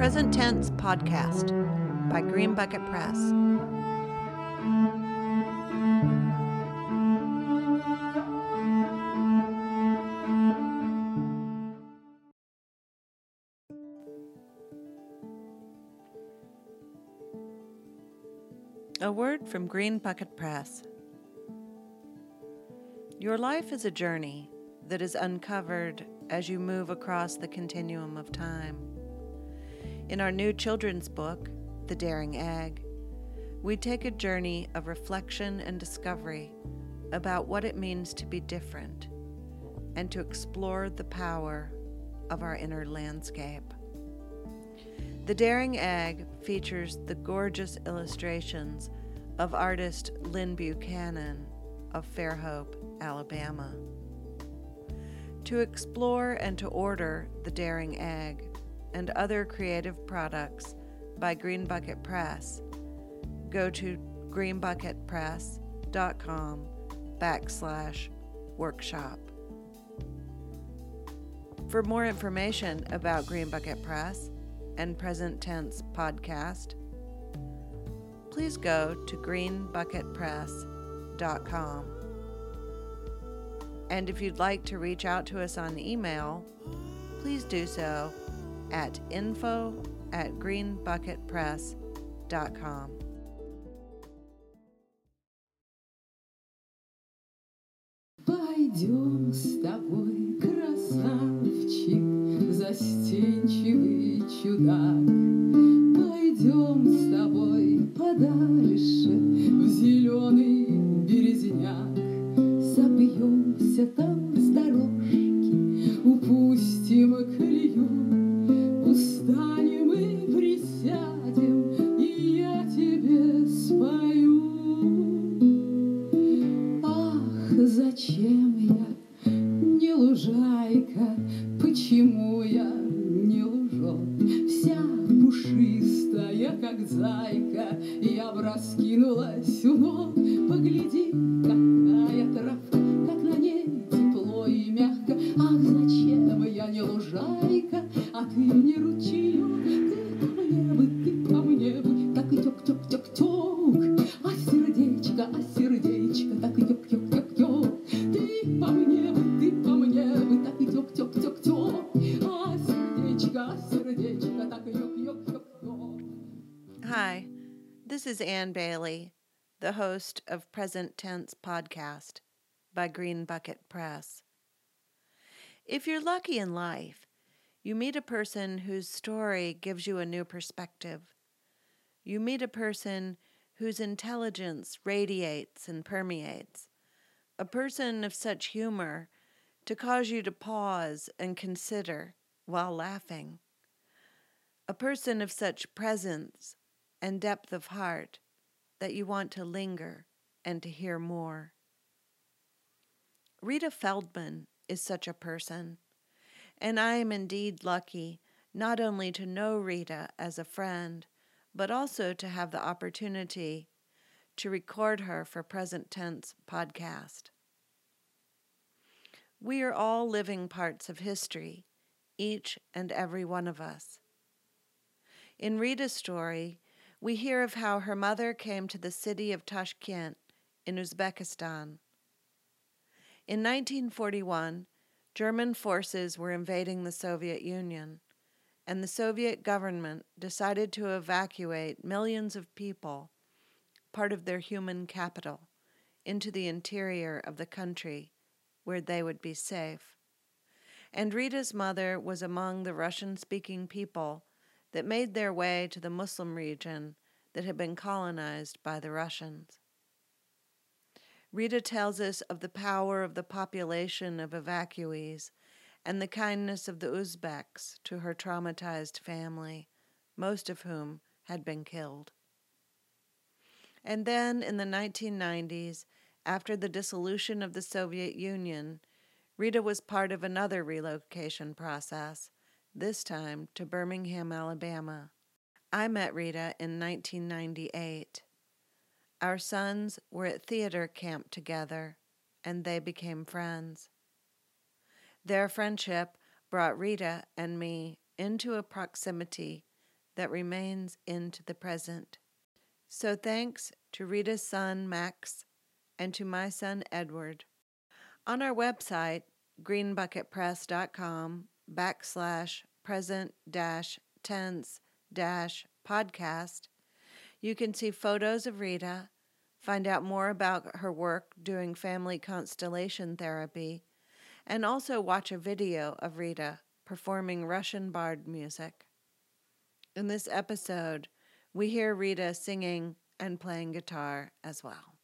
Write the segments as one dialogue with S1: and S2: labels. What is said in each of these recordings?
S1: Present Tense Podcast by Green Bucket Press. A word from Green Bucket Press. Your life is a journey that is uncovered as you move across the continuum of time. In our new children's book, The Daring Egg, we take a journey of reflection and discovery about what it means to be different and to explore the power of our inner landscape. The Daring Egg features the gorgeous illustrations of artist Lynn Buchanan of Fairhope, Alabama. To explore and to order The Daring Egg and other creative products by Green Bucket Press, go to greenbucketpress.com backslash workshop. For more information about Green Bucket Press and Present Tense Podcast, please go to greenbucketpress.com. And if you'd like to reach out to us on email, please do so at info at greenbucketpress.com.
S2: Пойдем с тобой, красавчик, застенчивый чудак. Пойдем с тобой подальше в зеленый березняк. Собьемся там зачем я не лужайка, почему я не лужок? Вся пушистая, как зайка, я б раскинулась у ног. Погляди,
S1: of Present Tense Podcast by Green Bucket Press. If you're lucky in life, you meet a person whose story gives you a new perspective. You meet a person whose intelligence radiates and permeates, a person of such humor to cause you to pause and consider while laughing, a person of such presence and depth of heart that you want to linger and to hear more. Rita Feldman is such a person, and I am indeed lucky not only to know Rita as a friend, but also to have the opportunity to record her for Present Tense podcast. We are all living parts of history, each and every one of us. In Rita's story, we hear of how her mother came to the city of Tashkent in Uzbekistan. In 1941, German forces were invading the Soviet Union, and the Soviet government decided to evacuate millions of people, part of their human capital, into the interior of the country where they would be safe. And Rita's mother was among the Russian speaking people that made their way to the Muslim region that had been colonized by the Russians. Rita tells us of the power of the population of evacuees and the kindness of the Uzbeks to her traumatized family, most of whom had been killed. And then in the 1990s, after the dissolution of the Soviet Union, Rita was part of another relocation process, this time to Birmingham, Alabama. I met Rita in 1998. Our sons were at theater camp together, and they became friends. Their friendship brought Rita and me into a proximity that remains into the present. So thanks to Rita's son, Max, and to my son, Edward. On our website, greenbucketpress.com backslash present dash tense dash podcast, you can see photos of Rita, find out more about her work doing family constellation therapy, and also watch a video of Rita performing Russian bard music. In this episode, we hear Rita singing and playing guitar as well.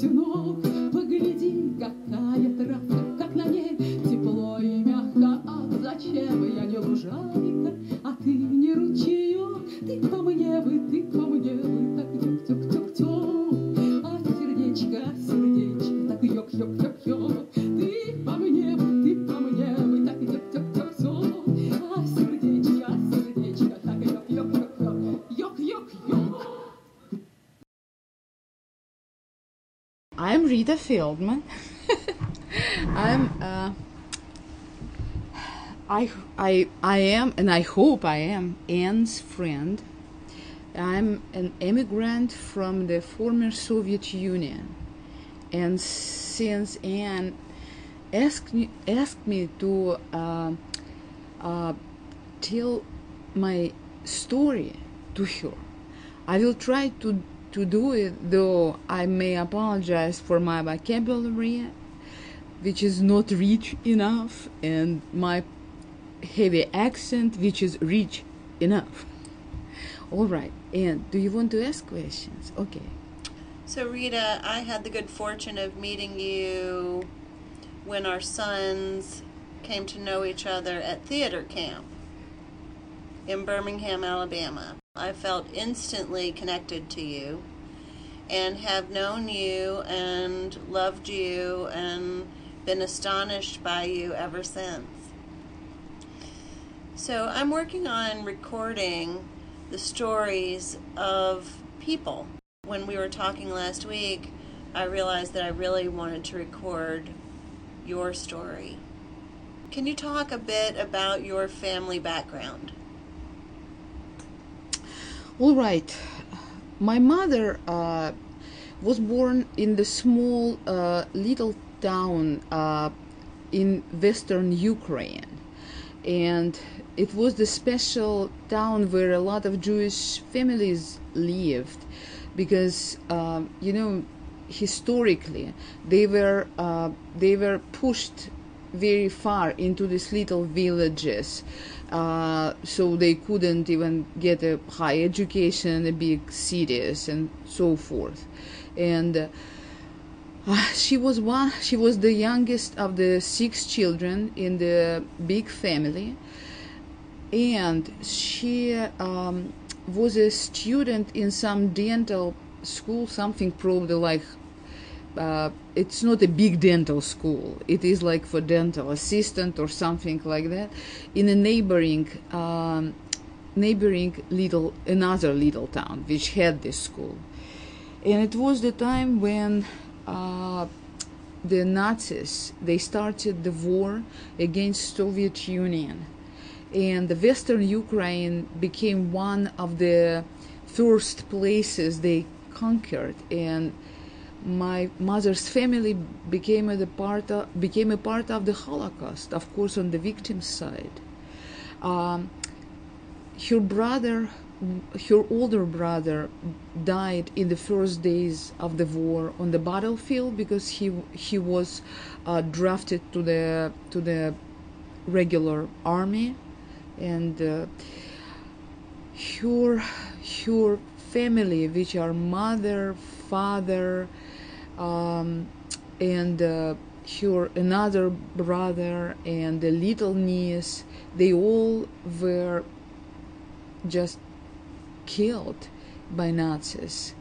S3: passionnant Rita Feldman. I'm uh, I I I am and I hope I am Anne's friend. I'm an immigrant from the former Soviet Union, and since Anne asked me, asked me to uh, uh, tell my story to her, I will try to to do it, though I may apologize for my vocabulary, which is not rich enough, and my heavy accent, which is rich enough. All right, and do you want to ask questions? Okay.
S1: So, Rita, I had the good fortune of meeting you when our sons came to know each other at theater camp in Birmingham, Alabama. I felt instantly connected to you and have known you and loved you and been astonished by you ever since. So, I'm working on recording the stories of people. When we were talking last week, I realized that I really wanted to record your story. Can you talk a bit about your family background?
S3: All right. My mother uh, was born in the small uh, little town uh, in western Ukraine. And it was the special town where a lot of Jewish families lived because, uh, you know, historically they were uh, they were pushed very far into these little villages uh, so they couldn't even get a high education the big cities and so forth. And uh, she was one she was the youngest of the six children in the big family. And she um, was a student in some dental school something probably like uh, it's not a big dental school. It is like for dental assistant or something like that in a neighboring um, neighboring little another little town which had this school, and it was the time when. Uh, the Nazis they started the war against Soviet Union and the western Ukraine became one of the first places they conquered and my mother's family became a part of, became a part of the Holocaust, of course, on the victim's side. Um, her brother, her older brother, died in the first days of the war on the battlefield because he he was uh, drafted to the to the regular army, and uh, her her family, which are mother, father, um, and uh, her another brother and a little niece they all were just killed by nazis.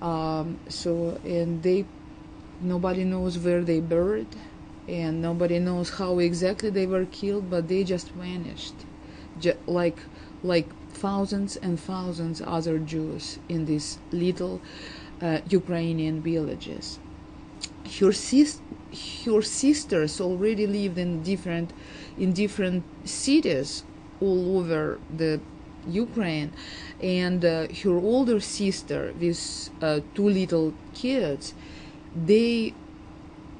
S3: Um, so and they nobody knows where they buried and nobody knows how exactly they were killed but they just vanished. Just like like thousands and thousands other jews in this little uh, ukrainian villages. Her, sis- her sisters already lived in different in different cities all over the Ukraine, and uh, her older sister with uh, two little kids, they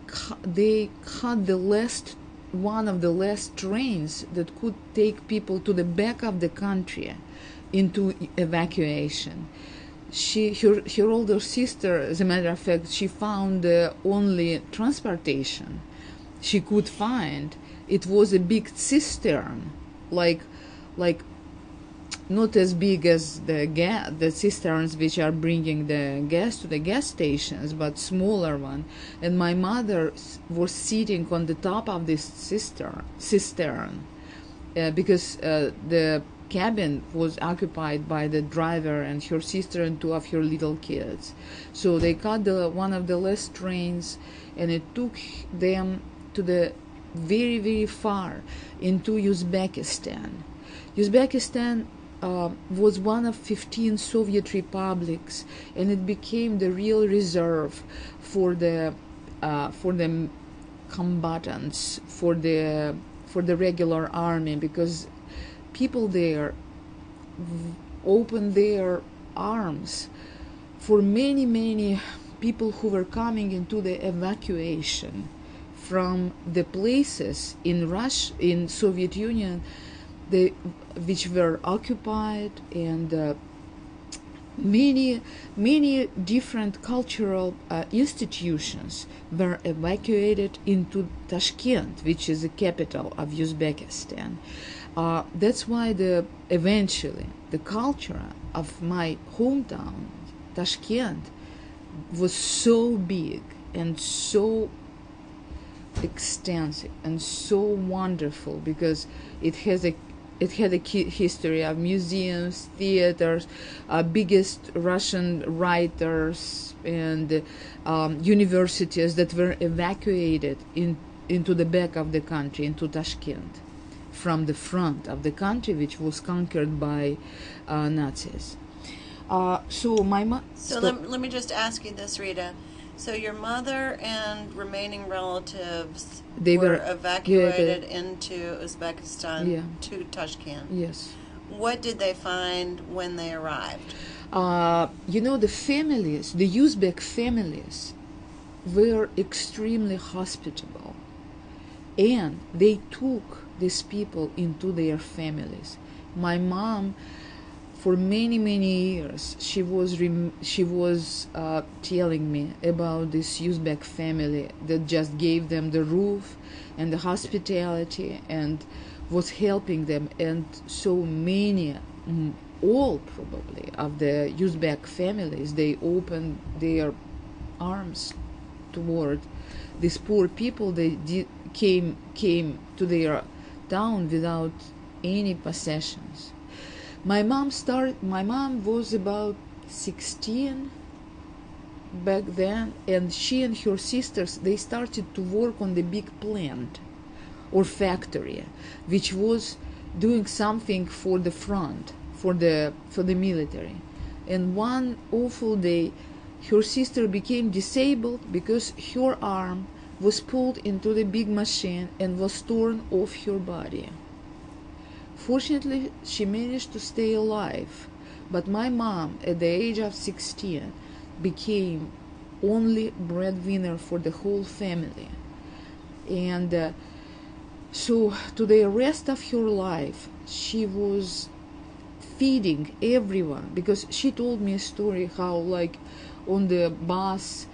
S3: cu- they cut the last one of the last trains that could take people to the back of the country into evacuation she her, her older sister as a matter of fact she found the only transportation. She could find it was a big cistern like like not as big as the gas the cisterns which are bringing the gas to the gas stations but smaller one. And my mother was sitting on the top of this cistern cistern uh, because uh, the cabin was occupied by the driver and her sister and two of her little kids. So they caught the one of the last trains, and it took them to the very very far into Uzbekistan. Uzbekistan uh, was one of 15 Soviet republics, and it became the real reserve for the uh, for the combatants for the for the regular army because people there opened their arms for many, many people who were coming into the evacuation from the places in Russia, in Soviet Union, which were occupied and uh, many many different cultural uh, institutions were evacuated into Tashkent, which is the capital of Uzbekistan. Uh, that's why the eventually the culture of my hometown, Tashkent, was so big and so extensive and so wonderful because it has a it had a history of museums, theaters, uh, biggest Russian writers and um, universities that were evacuated in, into the back of the country, into Tashkent from the front of the country, which was conquered by uh, Nazis. Uh, so my
S1: mom. So let, let me just ask you this, Rita. So your mother and remaining relatives
S3: they were,
S1: were evacuated into Uzbekistan
S3: yeah.
S1: to Tashkent.
S3: Yes.
S1: What did they find when they arrived?
S3: Uh, you know, the families, the Uzbek families, were extremely hospitable, and they took these people into their families. My mom, for many many years, she was rem- she was uh, telling me about this Uzbek family that just gave them the roof and the hospitality and was helping them, and so many. Mm, all probably of the Uzbek families, they opened their arms toward these poor people. They did, came came to their down without any possessions. My mom started. My mom was about 16 back then, and she and her sisters they started to work on the big plant or factory, which was doing something for the front, for the for the military. And one awful day, her sister became disabled because her arm was pulled into the big machine and was torn off her body. Fortunately, she managed to stay alive, but my mom, at the age of 16, became only breadwinner for the whole family. And uh, so, to the rest of her life, she was feeding everyone because she told me a story how, like, on the bus,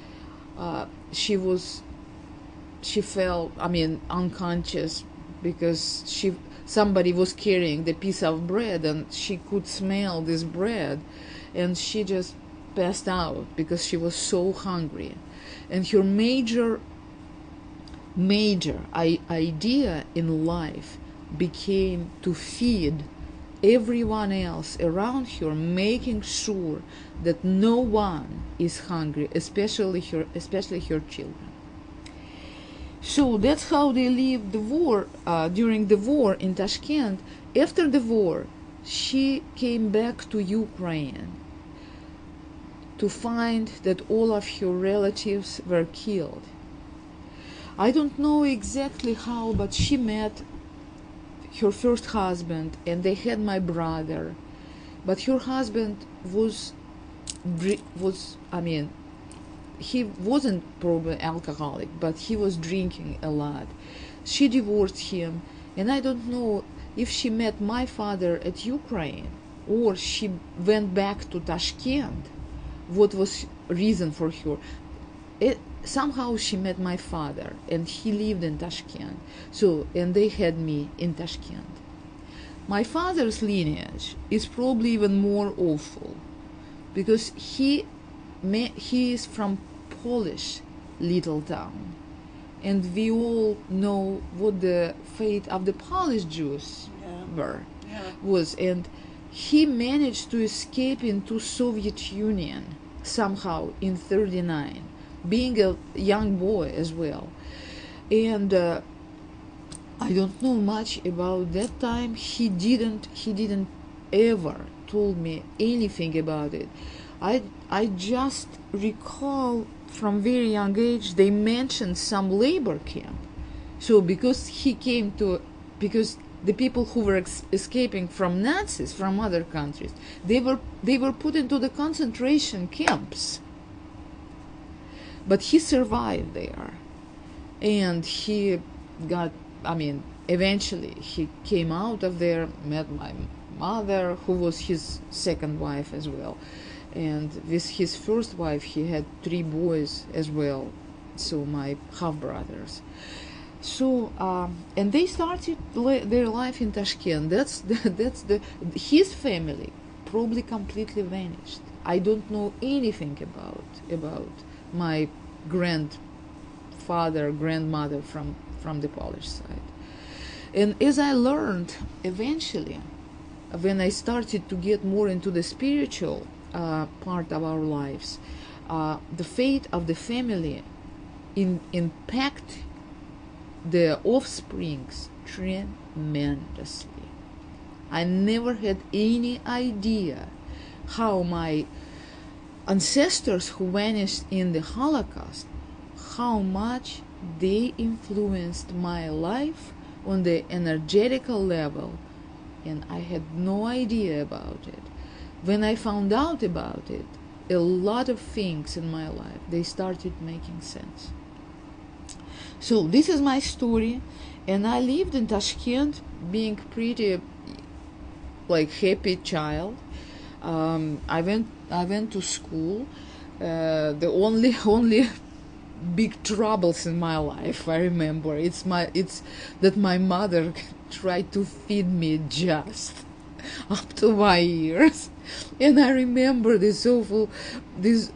S3: uh, she was she fell i mean unconscious because she somebody was carrying the piece of bread and she could smell this bread and she just passed out because she was so hungry. And her major, major idea in life became to feed everyone else around her, making sure that no one is hungry, especially her, especially her children. So that's how they lived the war uh, during the war in Tashkent. After the war, she came back to Ukraine to find that all of her relatives were killed. I don't know exactly how, but she met her first husband and they had my brother. But her husband was was I mean he wasn't probably alcoholic, but he was drinking a lot. She divorced him, and I don't know if she met my father at Ukraine or she went back to Tashkent. What was reason for her? It, somehow she met my father, and he lived in Tashkent. So, and they had me in Tashkent. My father's lineage is probably even more awful because he he is from Polish little town, and we all know what the fate of the Polish Jews
S1: Yeah.
S3: were
S1: Yeah.
S3: was, and he managed to escape into Soviet Union somehow in '39, being a young boy as well, and. Uh, I don't know much about that time. He didn't. He didn't ever told me anything about it. I I just recall from very young age they mentioned some labor camp. So because he came to because the people who were ex- escaping from Nazis from other countries they were they were put into the concentration camps. But he survived there, and he got I mean, eventually he came out of there, met my mother, who was his second wife as well. And with his first wife, he had three boys as well, so my half brothers. So, um, and they started their life in Tashkent. That's the, that's the his family probably completely vanished. I don't know anything about about my grandfather, grandmother from from the Polish side. And as I learned eventually, when I started to get more into the spiritual uh, part of our lives, uh, the fate of the family in, impact the offsprings tremendously. I never had any idea how my ancestors who vanished in the Holocaust, how much they influenced my life on the energetical level, and I had no idea about it. When I found out about it, a lot of things in my life they started making sense. So this is my story, and I lived in Tashkent, being pretty like happy child. Um, I went I went to school. Uh, the only only big troubles in my life I remember it's my it's that my mother tried to feed me just up to my ears and I remember this awful this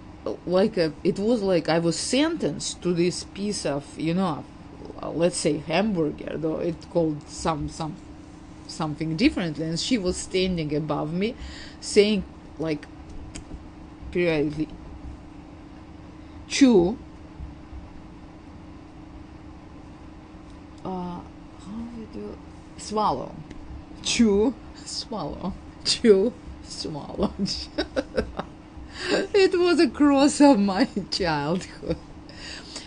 S3: like a it was like I was sentenced to this piece of you know uh, let's say hamburger though it called some some something differently and she was standing above me saying like periodically chew uh, how do you do swallow. Chew swallow. Chew swallow it was a cross of my childhood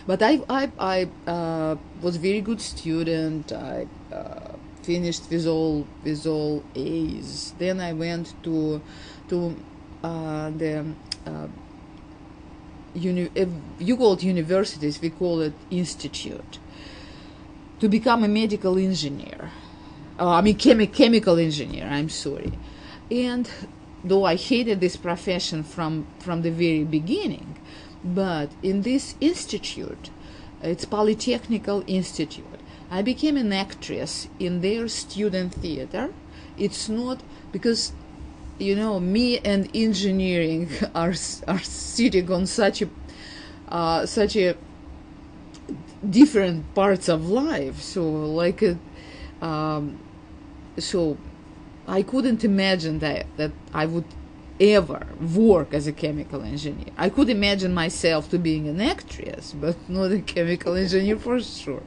S3: but I I, I uh, was very good student I uh, finished with all with all A's then I went to to uh, the uh, uni- uh, you call it universities we call it institute to become a medical engineer. Uh, I mean, chemi- chemical engineer. I'm sorry. And though I hated this profession from from the very beginning, but in this institute, it's Polytechnical Institute, I became an actress in their student theater. It's not because you know me and engineering are are sitting on such a uh, such a different parts of life so like a, um, so i couldn't imagine that that i would ever work as a chemical engineer. I could imagine myself to being an actress but not a chemical engineer for sure.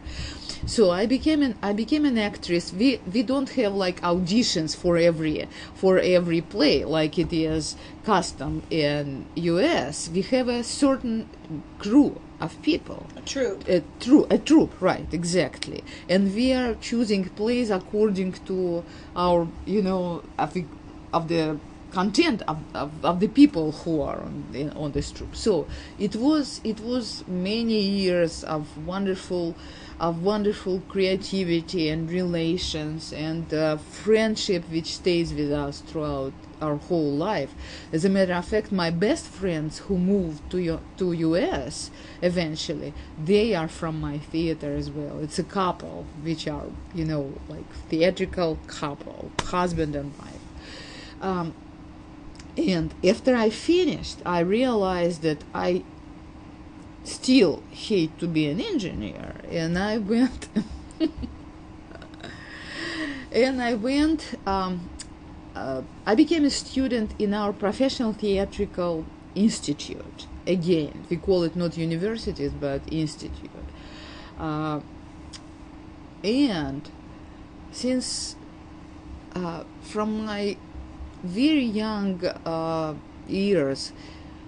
S3: So i became an i became an actress. We we don't have like auditions for every for every play like it is custom in us we have a certain crew of people
S1: True.
S3: a troupe, a troupe, right? Exactly. And we are choosing plays according to our, you know, of the, of the content of, of, of the people who are on the, on this troupe. So it was it was many years of wonderful of wonderful creativity and relations and uh, friendship which stays with us throughout our whole life. As a matter of fact, my best friends who moved to to US eventually, they are from my theater as well. It's a couple which are you know like theatrical couple, husband and wife. Um, and after I finished, I realized that I still hate to be an engineer, and I went. and I went. Um, uh, I became a student in our professional theatrical institute. Again, we call it not universities but institute. Uh, and since uh, from my very young uh, years,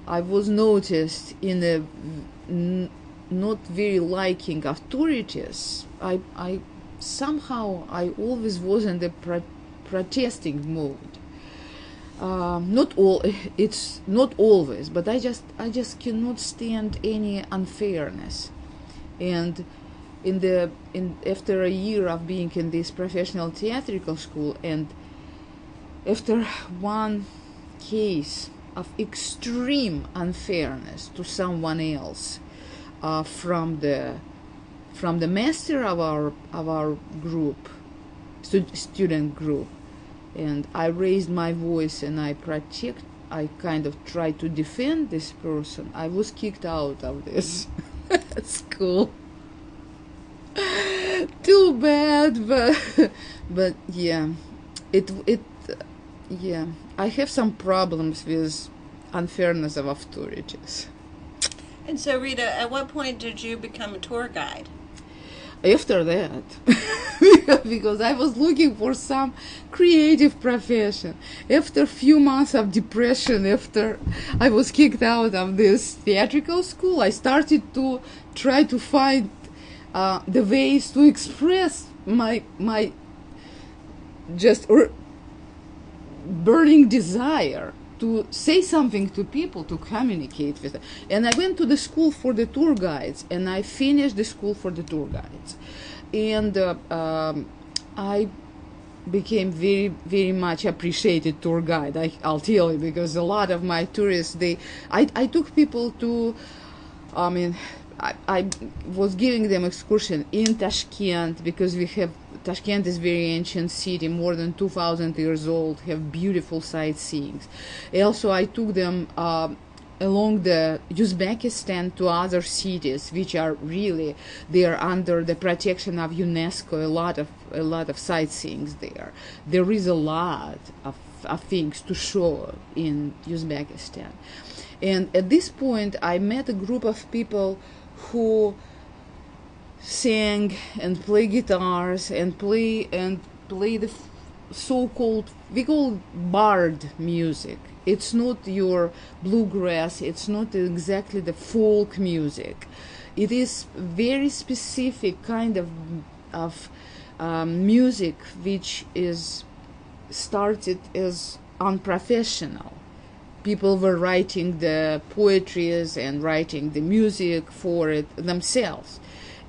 S3: I was noticed in a n- not very liking authorities. I, I somehow I always was in the pro- protesting mood. Um, not all, it's not always, but I just I just cannot stand any unfairness, and in the in after a year of being in this professional theatrical school and after one case of extreme unfairness to someone else uh, from the from the master of our of our group stu- student group and I raised my voice and I protect I kind of tried to defend this person. I was kicked out of this school. Too bad but but yeah it it yeah i have some problems with unfairness of authorities.
S1: And so, Rita, at what point did you become a tour guide?
S3: After that because i was looking for some creative profession. After a few months of depression after i was kicked out of this theatrical school i started to try to find uh, the ways to express my my just ur- burning desire to say something to people to communicate with them. And i went to the school for the tour guides and i finished the school for the tour guides. And uh, um, i became very very much appreciated tour guide I, i'll tell you because a lot of my tourists they i, I took people to i mean I, I was giving them excursion in Tashkent because we have Tashkent is very ancient city, more than 2,000 years old, have beautiful sightseeing. Also, I took them uh, along the Uzbekistan to other cities, which are really they are under the protection of UNESCO. A lot of a lot of sightseeing there. There is a lot of, of things to show in Uzbekistan. And at this point, I met a group of people who sang and play guitars and play and play the so-called we call bard music. It's not your bluegrass. It's not exactly the folk music. It is very specific kind of of um, music which is started as unprofessional people were writing the poetries and writing the music for it themselves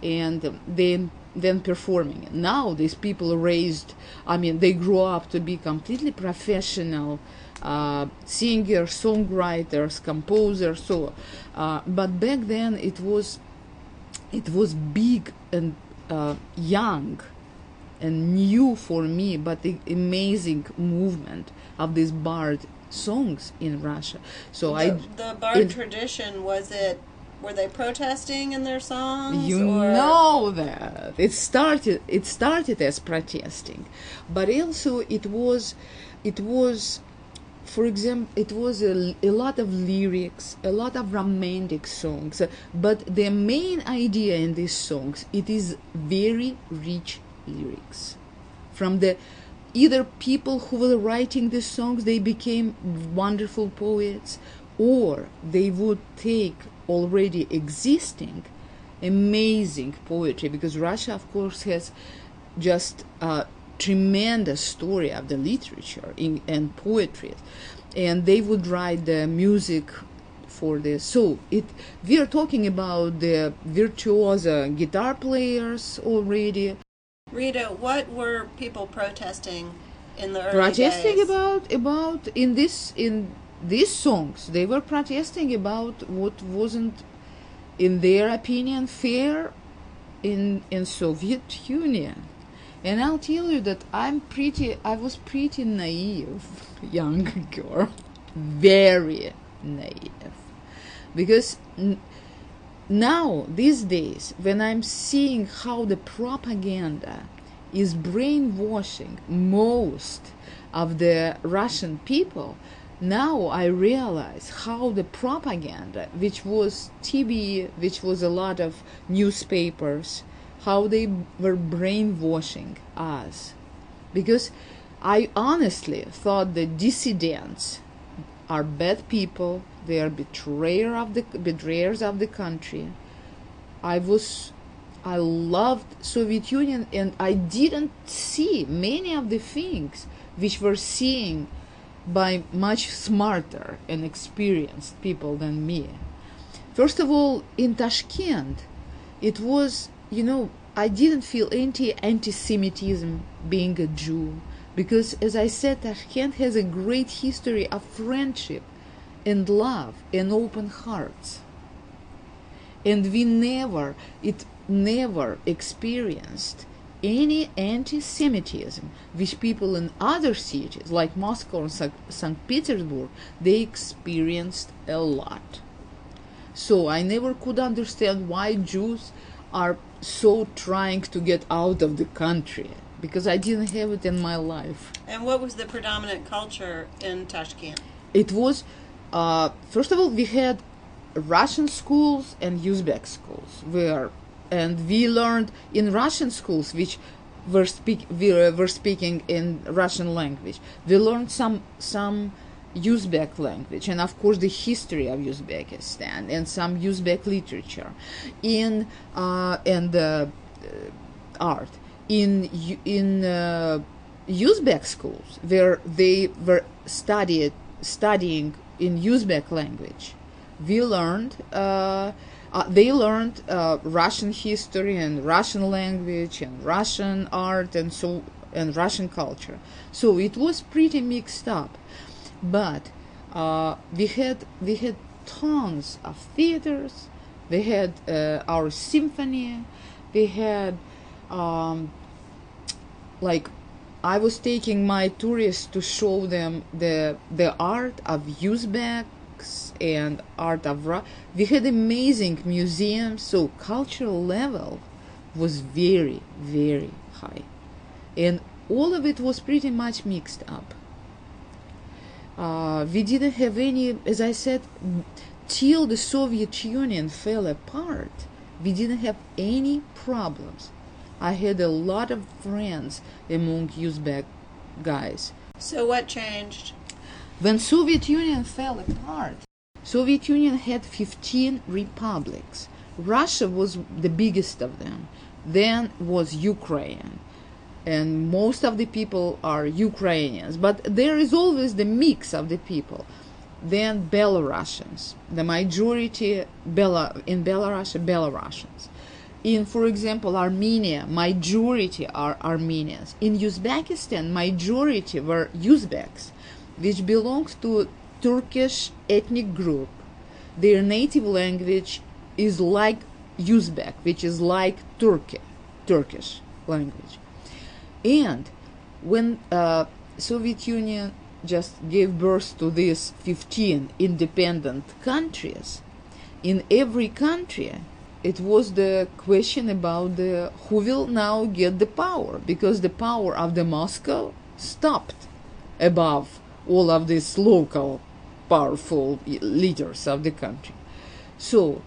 S3: and then then performing now these people raised i mean they grew up to be completely professional uh, singers songwriters composers so uh, but back then it was it was big and uh, young and new for me, but the amazing movement of these bard songs in Russia. So I
S1: the, the bard tradition was it? Were they protesting in their songs?
S3: You
S1: or?
S3: know that it started. It started as protesting, but also it was, it was, for example, it was a, a lot of lyrics, a lot of romantic songs. But the main idea in these songs, it is very rich lyrics, from the either people who were writing these songs they became wonderful poets or they would take already existing amazing poetry because Russia, of course, has just a tremendous story of the literature in, and poetry, and they would write the music for this. So it we are talking about the virtuoso guitar players already
S1: Rita, what were people protesting in the early
S3: protesting
S1: days?
S3: about about in this in these songs they were protesting about what wasn't in their opinion fair in in Soviet Union. And I'll tell you that I'm pretty I was pretty naive young girl. Very naive. Because n- now these days when i'm seeing how the propaganda is brainwashing most of the russian people now i realize how the propaganda which was tv which was a lot of newspapers how they were brainwashing us because i honestly thought the dissidents are bad people. They are betrayer of the betrayers of the country. I was, I loved Soviet Union, and I didn't see many of the things which were seen by much smarter and experienced people than me. First of all, in Tashkent, it was, you know, I didn't feel any anti-Semitism being a Jew because as I said, Tashkent has a great history of friendship and love and open hearts. And we never, it never experienced any anti-Semitism, which people in other cities like Moscow and St. Petersburg, they experienced a lot. So I never could understand why Jews are so trying to get out of the country because I didn't have it in my life.
S1: And what was the predominant culture in Tashkent?
S3: It was, uh, first of all, we had Russian schools and Uzbek schools where, and we learned in Russian schools, which were speak we were speaking in Russian language. We learned some some Uzbek language and of course the history of Uzbekistan and some Uzbek literature, in uh, and uh, art in in uh, Uzbek schools where they were studied studying in Uzbek language. We learned uh, uh, they learned uh, Russian history and Russian language and Russian art and so and Russian culture. So it was pretty mixed up, but uh, we had we had tons of theaters. We had uh, our symphony. We had um, like I was taking my tourists to show them the the art of Uzbeks and art of Ra. We had amazing museums, so cultural level was very very high, and all of it was pretty much mixed up. Uh, we didn't have any, as I said, till the Soviet Union fell apart. We didn't have any problems I had a lot of friends among Uzbek guys.
S1: So what changed?
S3: When Soviet Union fell apart, Soviet Union had 15 republics. Russia was the biggest of them. Then was Ukraine. And most of the people are Ukrainians, but there is always the mix of the people. Then Belarusians, the majority Bela, in Belarus, Belarusians in for example armenia majority are armenians in uzbekistan majority were uzbeks which belongs to turkish ethnic group. Their native language is like uzbek which is like turkey turkish language. And when uh, Soviet Union just gave birth to these 15 independent countries, in every country it was the question about the who will now get the power because the power of the Moscow stopped above all of these local powerful leaders of the country. So,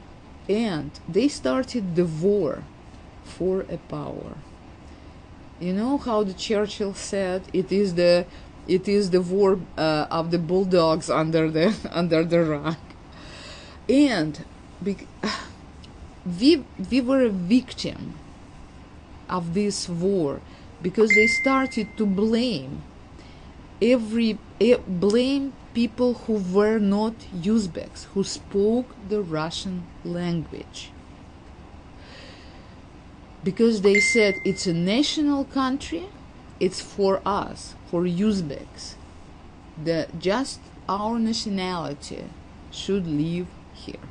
S3: and they started the war for a power. You know how the Churchill said it is the it is the war uh, of the bulldogs under the under the rug, and be- we we were a victim of this war because they started to blame every eh, blame people who were not Uzbeks who spoke the Russian language. Because they said it's a national country it's for us for Uzbeks. That just our nationality should live here.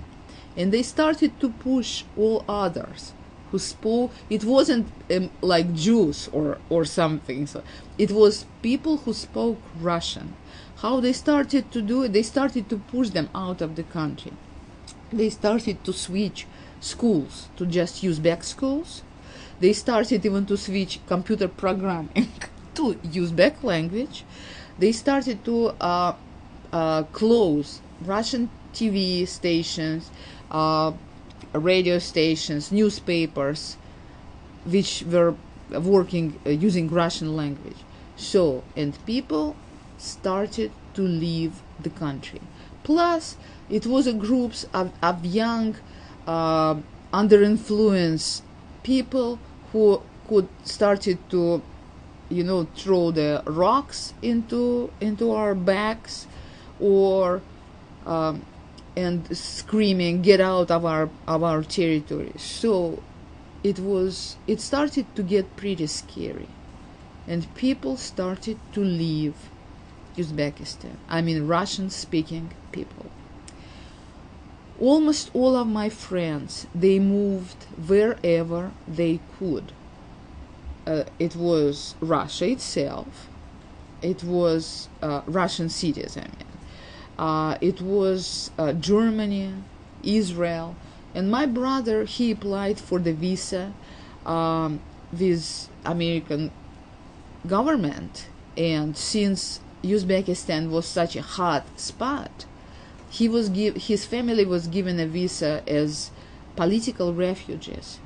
S3: And they started to push all others who spoke it wasn't um, like jews or or something so it was people who spoke russian how they started to do it they started to push them out of the country. They started to switch schools to just uzbek schools. They started even to switch computer programming to uzbek language. They started to uh, uh, close russian tv stations uh, radio stations, newspapers, which were working uh, using Russian language. So, and people started to leave the country. Plus, it was a groups of, of young, uh, under influence people who could started to, you know, throw the rocks into into our backs, or um, and screaming get out of our of our territory so it was it started to get pretty scary and people started to leave uzbekistan i mean russian speaking people. Almost all of my friends they moved wherever they could. Uh, it was russia itself. It was uh, russian cities i mean. Uh, it was uh, Germany, Israel, and my brother he applied for the visa um, with American government, and since Uzbekistan was such a hot spot, he was give his family was given a visa as political refugees,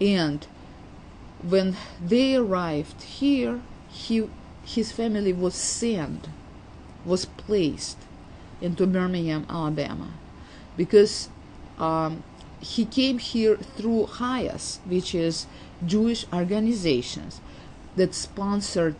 S3: and when they arrived here, he his family was sent, was placed into Birmingham, Alabama, because um, he came here through HIAS, which is Jewish organizations that sponsored,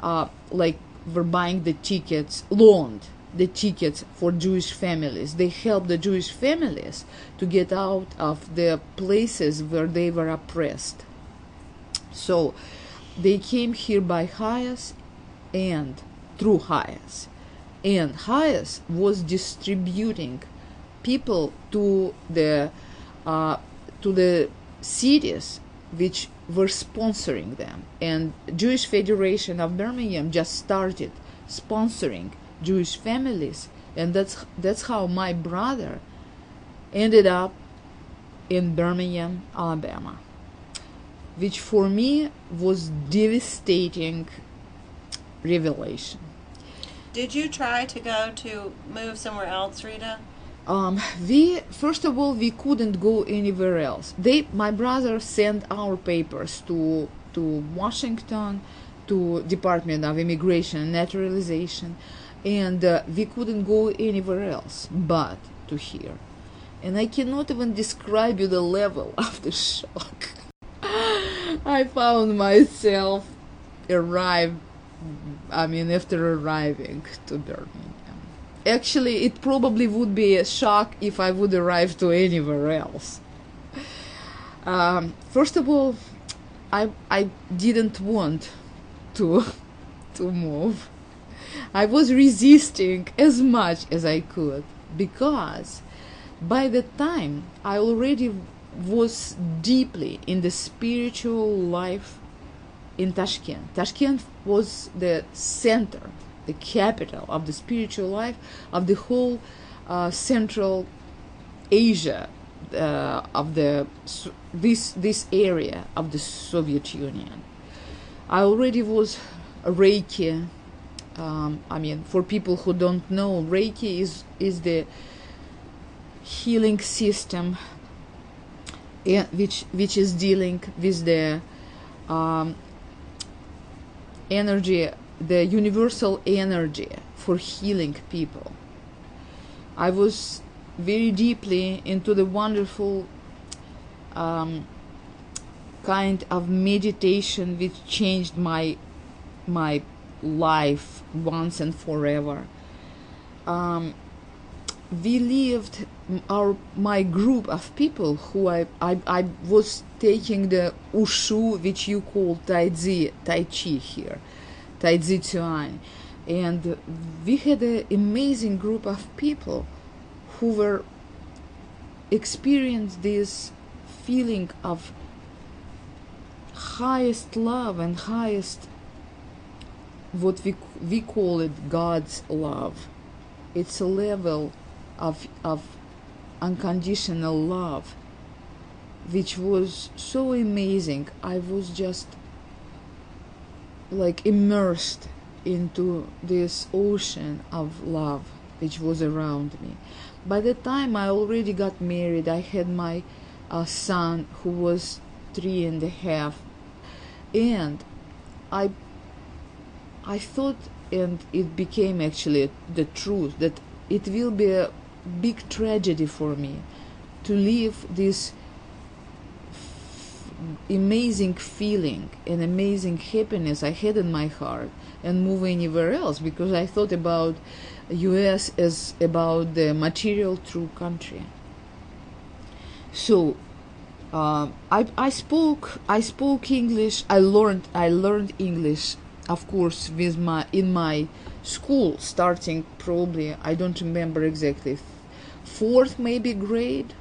S3: uh, like, were buying the tickets, loaned the tickets for Jewish families. They helped the Jewish families to get out of the places where they were oppressed. So they came here by HIAS and through HIAS and HIAS was distributing people to the uh, to the cities which were sponsoring them and Jewish Federation of Birmingham just started sponsoring Jewish families and that's that's how my brother ended up in Birmingham, Alabama which for me was devastating revelation
S1: did you try to go to move somewhere else, Rita?
S3: Um, we first of all we couldn't go anywhere else. They, my brother, sent our papers to to Washington, to Department of Immigration and Naturalization, and uh, we couldn't go anywhere else but to here. And I cannot even describe you the level of the shock. I found myself arrived I mean, after arriving to Birmingham. Actually, it probably would be a shock if I would arrive to anywhere else. Um, first of all, I I didn't want to to move. I was resisting as much as I could because by the time I already was deeply in the spiritual life in Tashkent. Tashkent was the center, the capital of the spiritual life of the whole uh, Central Asia uh, of the this this area of the Soviet Union. I already was Reiki. Um, I mean, for people who don't know, Reiki is is the healing system eh, which which is dealing with the um, energy, the universal energy for healing people. I was very deeply into the wonderful um, kind of meditation which changed my my life once and forever. Um, we lived our my group of people who I, I, I was taking the ushu which you call Tai Chi, Tai Chi here, Tai Chi Chuan. And we had an amazing group of people who were experienced this feeling of highest love and highest what we we call it God's love. It's a level of of unconditional love which was so amazing. I was just like immersed into this ocean of love which was around me. By the time I already got married, I had my uh, son who was three and a half, and I I thought, and it became actually the truth that it will be a big tragedy for me to leave this amazing feeling and amazing happiness I had in my heart and move anywhere else because I thought about US as about the material true country. So uh, I, I spoke I spoke English. I learned I learned English, of course, with my in my school starting probably I don't remember exactly fourth maybe grade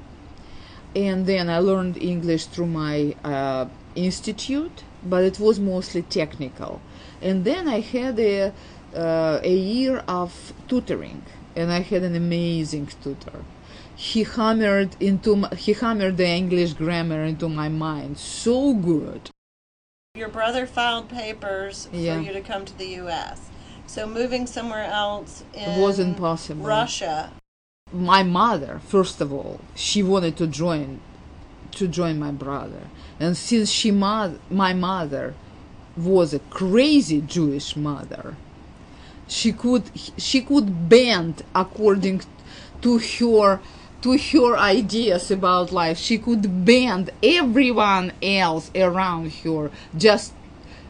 S3: and then I learned English through my uh, institute, but it was mostly technical. And then I had a uh, a year of tutoring, and I had an amazing tutor. He hammered into my, he hammered the English grammar into my mind so good.
S1: Your brother filed papers for you to come to the U.S. So moving somewhere else in
S3: wasn't possible.
S1: Russia.
S3: My mother first of all she wanted to join to join my brother. And since she my mother was a crazy jewish mother she could she could bend according to her to her ideas about life. She could bend everyone else around her just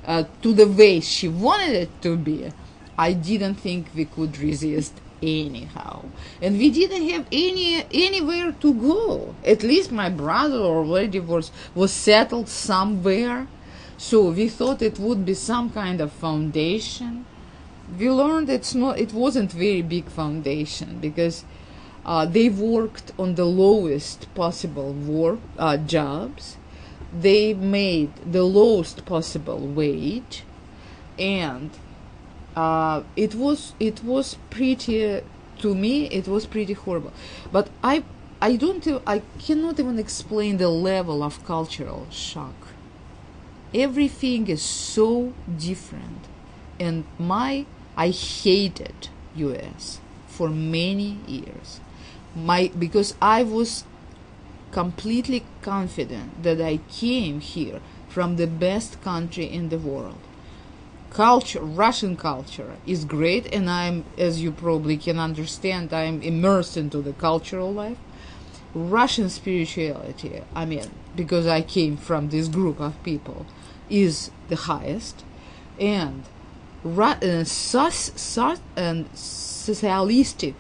S3: uh, to the way she wanted it to be. I didn't think we could resist anyhow. And we didn't have any anywhere to go. At least my brother already was was settled somewhere. So we thought it would be some kind of foundation. We learned it's not it wasn't very big foundation because uh, they worked on the lowest possible work uh, jobs. They made the lowest possible wage. And uh, it was it was pretty to me it was pretty horrible. But i i don't i cannot even explain the level of cultural shock. Everything is so different. And my i hated us for many years. My because i was completely confident that i came here from the best country in the world culture russian culture is great and i'm as you probably can understand i'm immersed into the cultural life. Russian spirituality i mean because i came from this group of people is the highest. And Ru- uh, sus- sus- and socialistic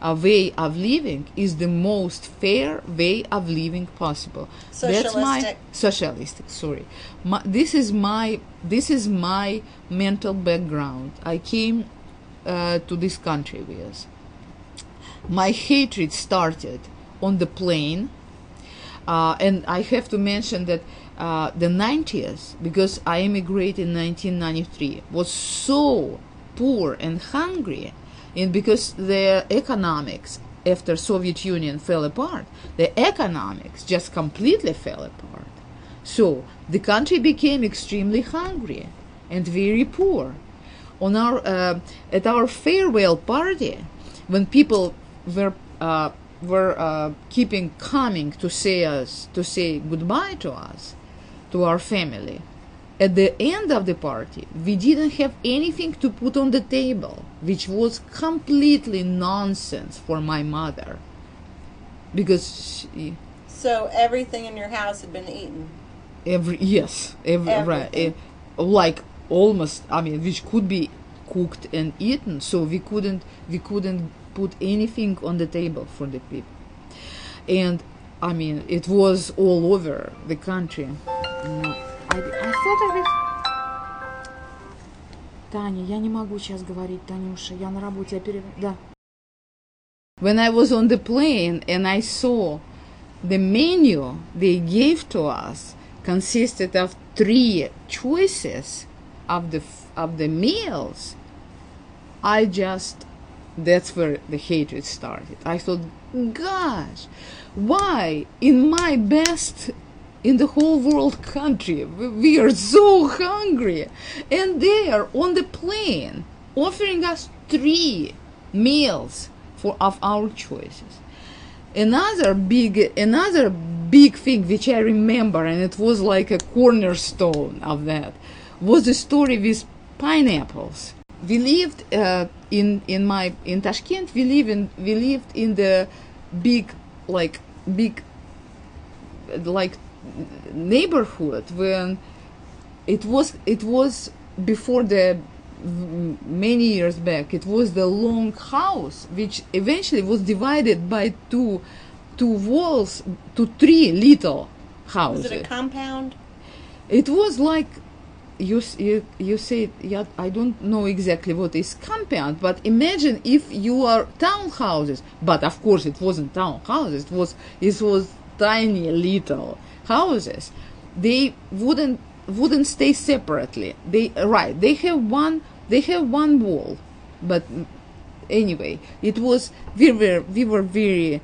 S3: uh, way of living is the most fair way of living possible. That's my
S1: Socialistic.
S3: socialistic. Sorry, my, this is my this is my mental background. I came uh, to this country with. My hatred started on the plane, uh, and I have to mention that uh, the 90s, because I immigrated in 1993, was so poor and hungry, and because the economics after Soviet Union fell apart, the economics just completely fell apart. So the country became extremely hungry and very poor. On our uh, at our farewell party, when people were uh, were uh, keeping coming to say us to say goodbye to us, to our family. At the end of the party, we didn't have anything to put on the table, which was completely nonsense for my mother, because she,
S1: So everything in your house had been eaten.
S3: every yes every
S1: Everything.
S3: eh, like almost i mean which could be cooked and eaten so we couldn't we couldn't put anything on the table for the people and i mean it was all over the country Mm, I, I thought of it
S4: Таня, я не могу сейчас говорить, Танюша, я на работе, я пере... Да.
S3: when I was on the plane and I saw the menu they gave to us consisted of three choices of the of the meals, I just that's where the hatred started. I thought, gosh, why in my best in the whole world country. We- are so hungry. And they are on the plane offering us three meals for of our choices. Another big another big thing which i remember and it was like a cornerstone of that was the story with pineapples. We lived uh, in in my in tashkent we live in we lived in the big like big like neighborhood when it was it was before the many years back it was the long house which eventually was divided by two two walls to three little
S1: Was
S3: houses
S1: it a compound?
S3: it was like you you you say yeah I don't know exactly what is compound but imagine if you are townhouses. But of course it wasn't townhouses. It was it was tiny little houses they wouldn't wouldn't stay separately. They right they have one they have one wall but anyway it was we were we were very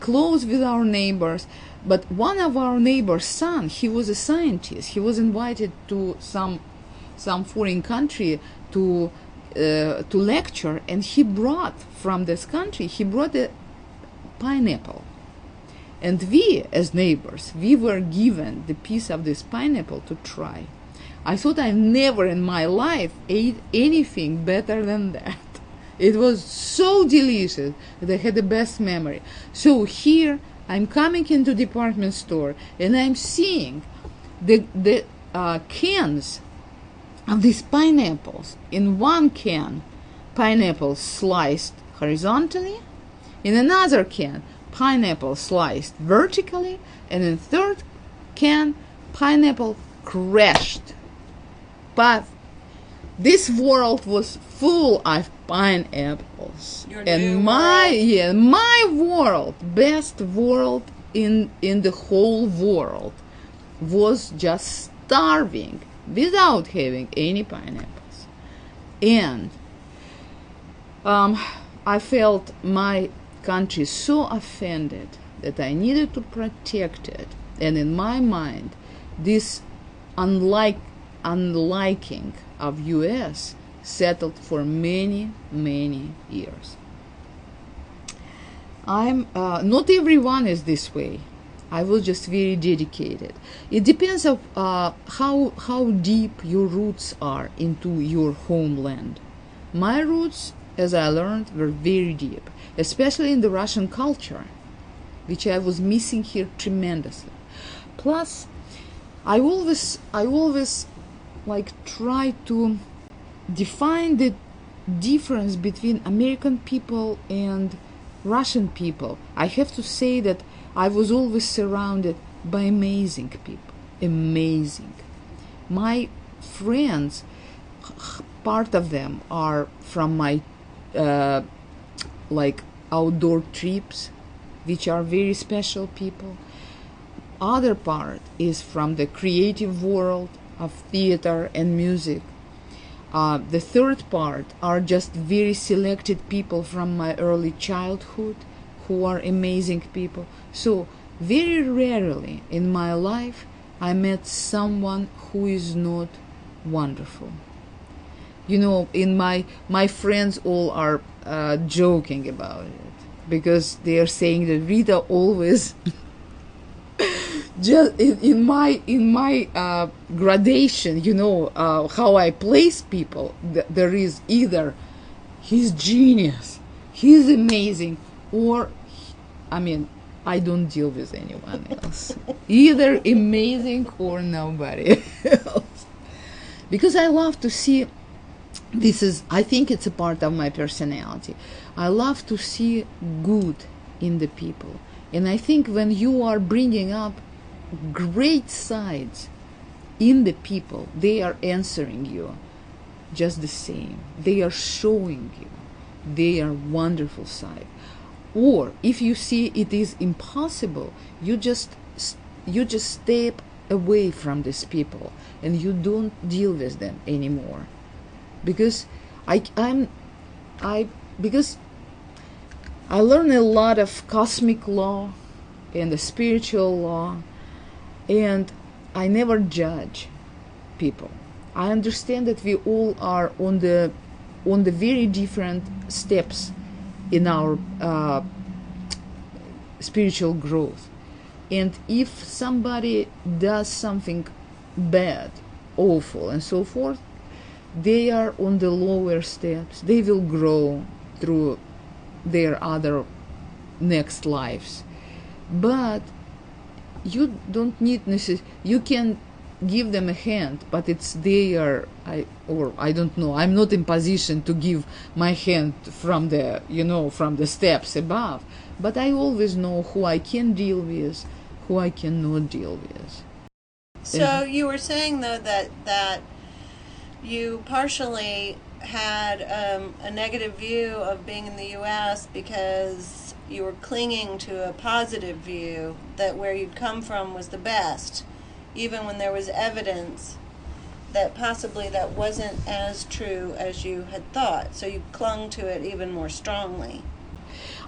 S3: close with our neighbors but one of our neighbors son he was a scientist. He was invited to some some foreign country to uh, to lecture and he brought from this country he brought a pineapple and we as neighbors we were given the piece of this pineapple to try. I thought i never in my life ate anything better than that. It was so delicious that i had the best memory. So here i'm coming into department store and i'm seeing the the uh, cans of these pineapples. In one can pineapple sliced horizontally. In another can pineapple sliced vertically and in third can pineapple crushed. But this world was full of pineapples.
S1: Your
S3: and my
S1: world.
S3: yeah my world best world in in the whole world was just starving without having any pineapples. And um, I felt my country so offended that I needed to protect it. And in my mind, this unlike unliking of U.S. settled for many, many years. I'm uh, not everyone is this way. I was just very dedicated. It depends of uh, how how deep your roots are into your homeland. My roots, as I learned, were very deep, especially in the Russian culture, which I was missing here tremendously. Plus, I always I always like try to define the difference between American people and Russian people. I have to say that I was always surrounded by amazing people. Amazing. My friends, part of them are from my uh, like outdoor trips, which are very special people. other part is from the creative world of theater and music. Uh, the third part are just very selected people from my early childhood who are amazing people. So, very rarely in my life I met someone who is not wonderful. You know, in my my friends all are uh, joking about it because they are saying that Rita always just in, in my in my uh, gradation, you know, uh, how I place people, th- there is either he's genius, he's amazing, or I mean, I don't deal with anyone else. either amazing or nobody else, because I love to see. This is, I think, it's a part of my personality. I love to see good in the people, and I think when you are bringing up great sides in the people. They are answering you just the same. They are showing you they are wonderful side. Or if you see it is impossible, you just you just step away from these people and you don't deal with them anymore. Because I I'm I because I learned a lot of cosmic law and the spiritual law and I never judge people. I understand that we all are on the on the very different steps in our uh, spiritual growth, and if somebody does something bad, awful, and so forth, they are on the lower steps. They will grow through their other next lives, but you don't need necess- you can give them a hand but it's their i or i don't know i'm not in position to give my hand from the you know from the steps above. But i always know who i can deal with who i cannot deal with.
S1: So you were saying though that that you partially had um, a negative view of being in the U.S. because you were clinging to a positive view that where you'd come from was the best, even when there was evidence that possibly that wasn't as true as you had thought. So you clung to it even more strongly.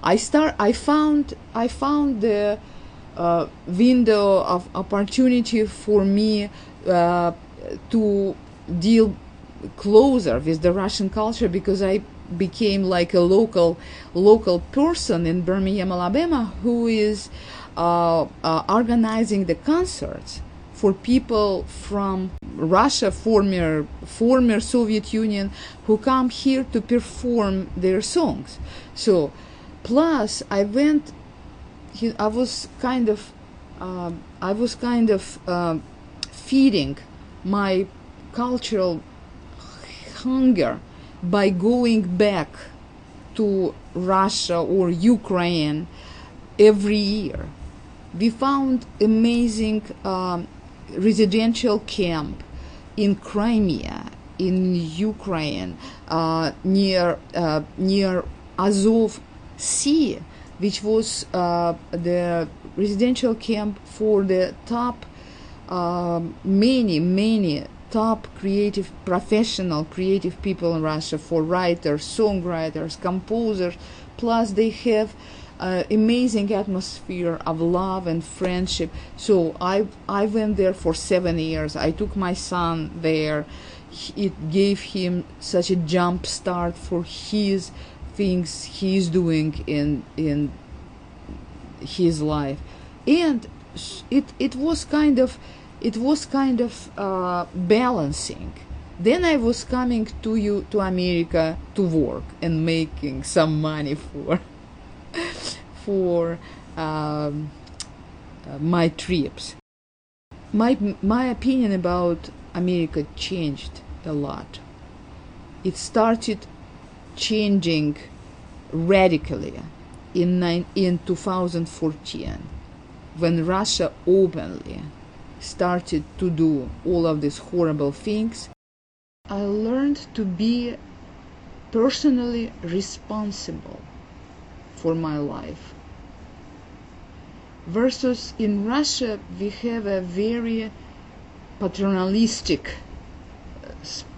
S3: I start. I found. I found the uh, window of opportunity for me uh, to deal closer with the Russian culture because I became like a local local person in Birmingham, Alabama, who is uh, uh, organizing the concerts for people from Russia, former former Soviet Union, who come here to perform their songs. So, plus I went. I was kind of, uh, I was kind of uh, feeding my cultural hunger by going back to Russia or Ukraine every year. We found amazing um, residential camp in Crimea, in Ukraine, uh, near uh, near Azov Sea, which was uh, the residential camp for the top um, many many top creative professional creative people in Russia for writers, songwriters, composers. Plus, they have uh, amazing atmosphere of love and friendship. So I I went there for seven years. I took my son there. It gave him such a jump start for his things he's doing in in his life, and it it was kind of it was kind of uh, balancing. Then I was coming to you to America to work and making some money for for um, uh, my trips. My my opinion about America changed a lot. It started changing radically in in 2014 when Russia openly started to do all of these horrible things, I learned to be personally responsible for my life. versus in Russia we have a very paternalistic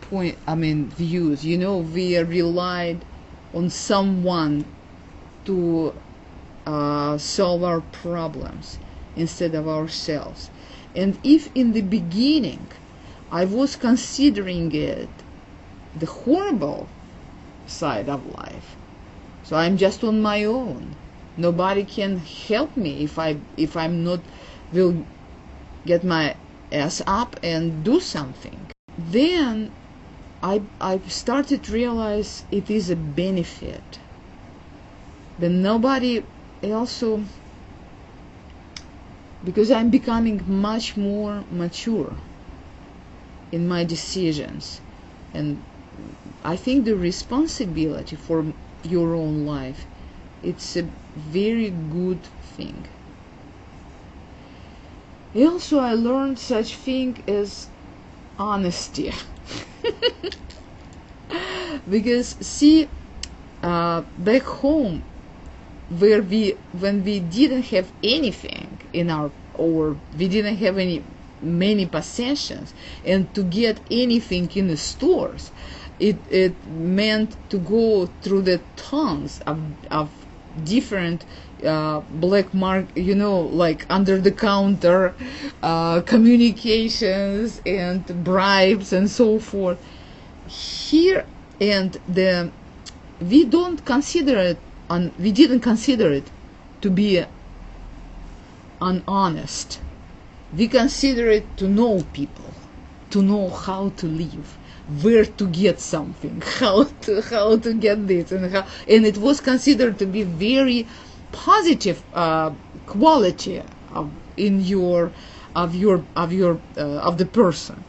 S3: point I mean views. You know we relied on someone to uh, solve our problems instead of ourselves and if in the beginning I was considering it the horrible side of life so i'm just on my own. Nobody can help me if i if i'm not will get my ass up and do something. Then i i started to realize it is a benefit. But nobody also because i'm becoming much more mature in my decisions and I think the responsibility for your own life it's a very good thing. Also, I learned such thing as honesty. because see, uh, back home, where we when we didn't have anything in our or we didn't have any many possessions and to get anything in the stores it it meant to go through the tons of of different uh, black mark you know like under the counter uh, communications and bribes and so forth. Here and the we don't consider it un, we didn't consider it to be unhonest we consider it to know people to know how to live where to get something how to how to get this and how and it was considered to be very positive uh, quality of in your of your of your uh, of the person.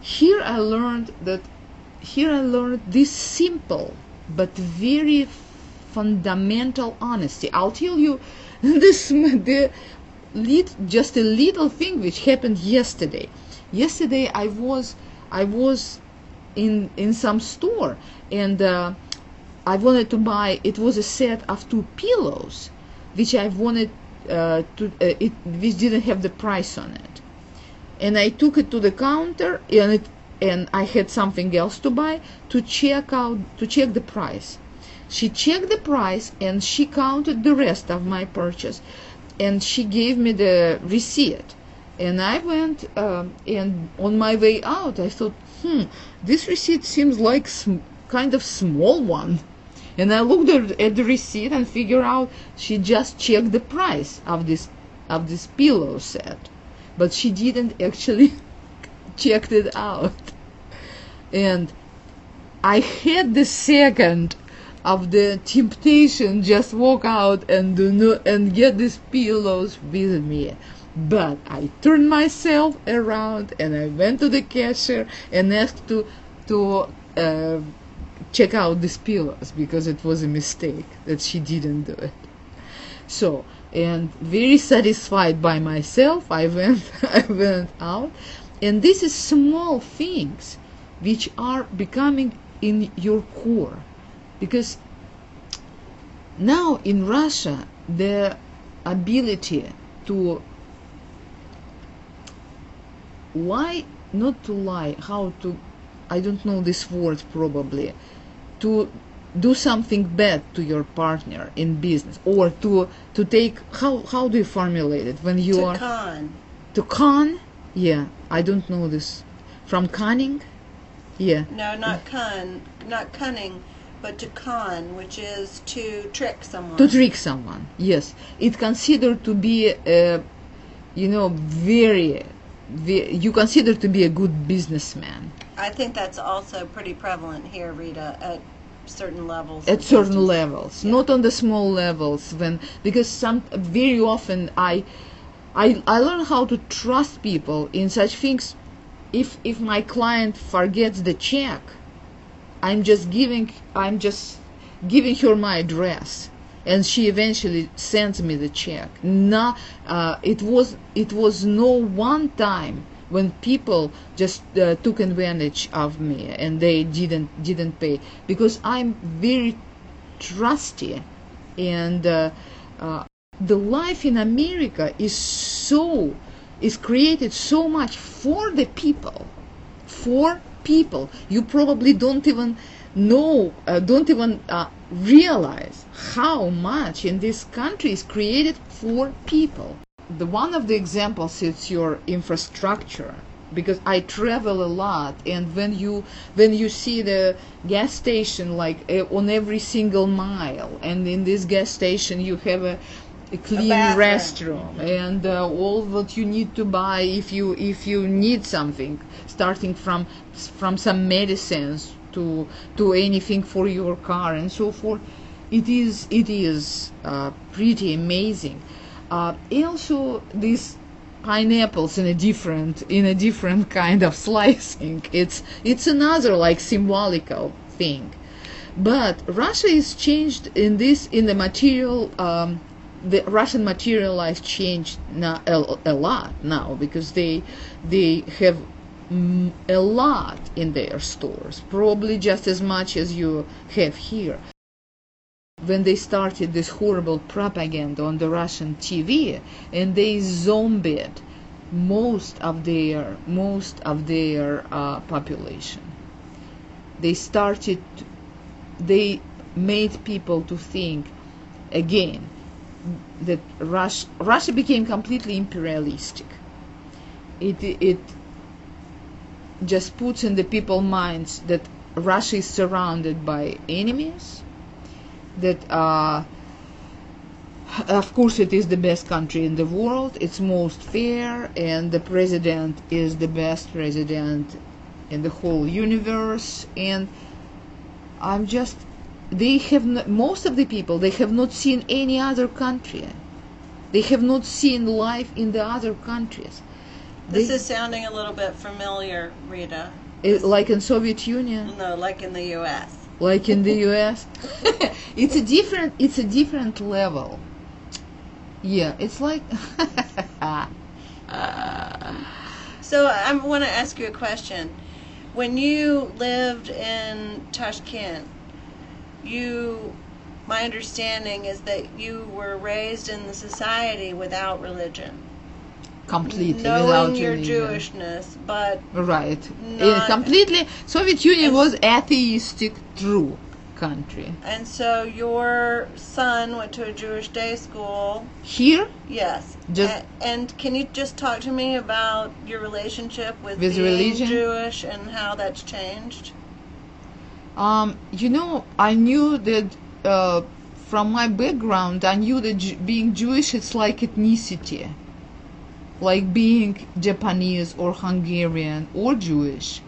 S3: Here i learned that here i learned this simple but very fundamental honesty. I'll tell you this the lead, just a little thing which happened yesterday. Yesterday i was i was in in some store and uh, I wanted to buy it was a set of two pillows which I wanted uh, to uh, it which didn't have the price on it. And I took it to the counter and it and I had something else to buy to check out to check the price she checked the price and she counted the rest of my purchase. And she gave me the receipt. And I went um, and on my way out I thought hmm this receipt seems like sm- kind of small one. And I looked at, the receipt and figured out she just checked the price of this of this pillow set. But she didn't actually checked it out. And I had the second of the temptation just walk out and do and get these pillows with me but I turned myself around and I went to the cashier and asked to to uh, check out these pillows because it was a mistake that she didn't do it. So and very satisfied by myself, I went I went out, and this is small things which are becoming in your core because now in Russia the ability to lie not to lie how to i don't know this word probably to do something bad to your partner in business or to to take how how do you formulate it? When you
S1: to
S3: are
S1: con.
S3: to con? Yeah i don't know this. From conning? Yeah.
S1: No, not con, not cunning, but to con, which is to trick someone.
S3: to trick someone yes it considered to be uh, you know very, very you consider to be a good businessman
S1: I think that's also pretty prevalent here, Rita, at certain levels.
S3: at certain levels not on the small levels when because some very often i i i learn how to trust people in such things if if my client forgets the check i'm just giving i'm just giving her my address. And she eventually sends me the check. No uh, it was it was no one time when people just uh, took advantage of me and they didn't didn't pay. Because i'm very trusty and uh, uh, the life in America is so is created so much for the people, for people. You probably don't even know, uh, don't even uh, realize how much in this country is created for people. The one of the examples is your infrastructure because I travel a lot and when you when you see the gas station like uh, on every single mile and in this gas station you have a, a clean
S1: bathroom.
S3: restroom. And uh, all what you need to buy if you if you need something starting from from some medicines to to anything for your car and so forth it is it is uh, pretty amazing. Uh, also this pineapples in a different in a different kind of slicing. It's it's another like symbolical thing. But russia is changed in this in the material um, the russian material life changed now a, a lot now because they they have a lot in their stores probably just as much as you have here when they started this horrible propaganda on the Russian TV and they zombied most of their most of their uh, population. They started they made people to think again that Russia, Russia became completely imperialistic. It it just puts in the people's minds that Russia is surrounded by enemies that uh, of course it is the best country in the world it's most fair and the president is the best president in the whole universe and i'm just they have not, most of the people they have not seen any other country they have not seen life in the other countries
S1: This
S3: They-
S1: is sounding a little bit familiar, Rita.
S3: it- like in soviet union
S1: No, like in the U.S.
S3: like in the US. it's a different it's a different level. Yeah, it's like ah.
S1: uh, So I want to ask you a question. When you lived in Tashkent, you, my understanding is that you were raised in the society without religion,
S3: completely
S1: knowing
S3: without
S1: your
S3: religion.
S1: Jewishness, but
S3: Right. Uh, completely Soviet Union was atheistic true country.
S1: and so your son went to a Jewish day school.
S3: Here
S1: Yes.
S3: Just-
S1: A- and can you just talk to me about your relationship with,
S3: With
S1: being
S3: religion?
S1: Jewish and how that's changed?
S3: Um you know I knew that uh, from my background I knew that being Jewish it's like ethnicity. Like being Japanese or Hungarian or Jewish.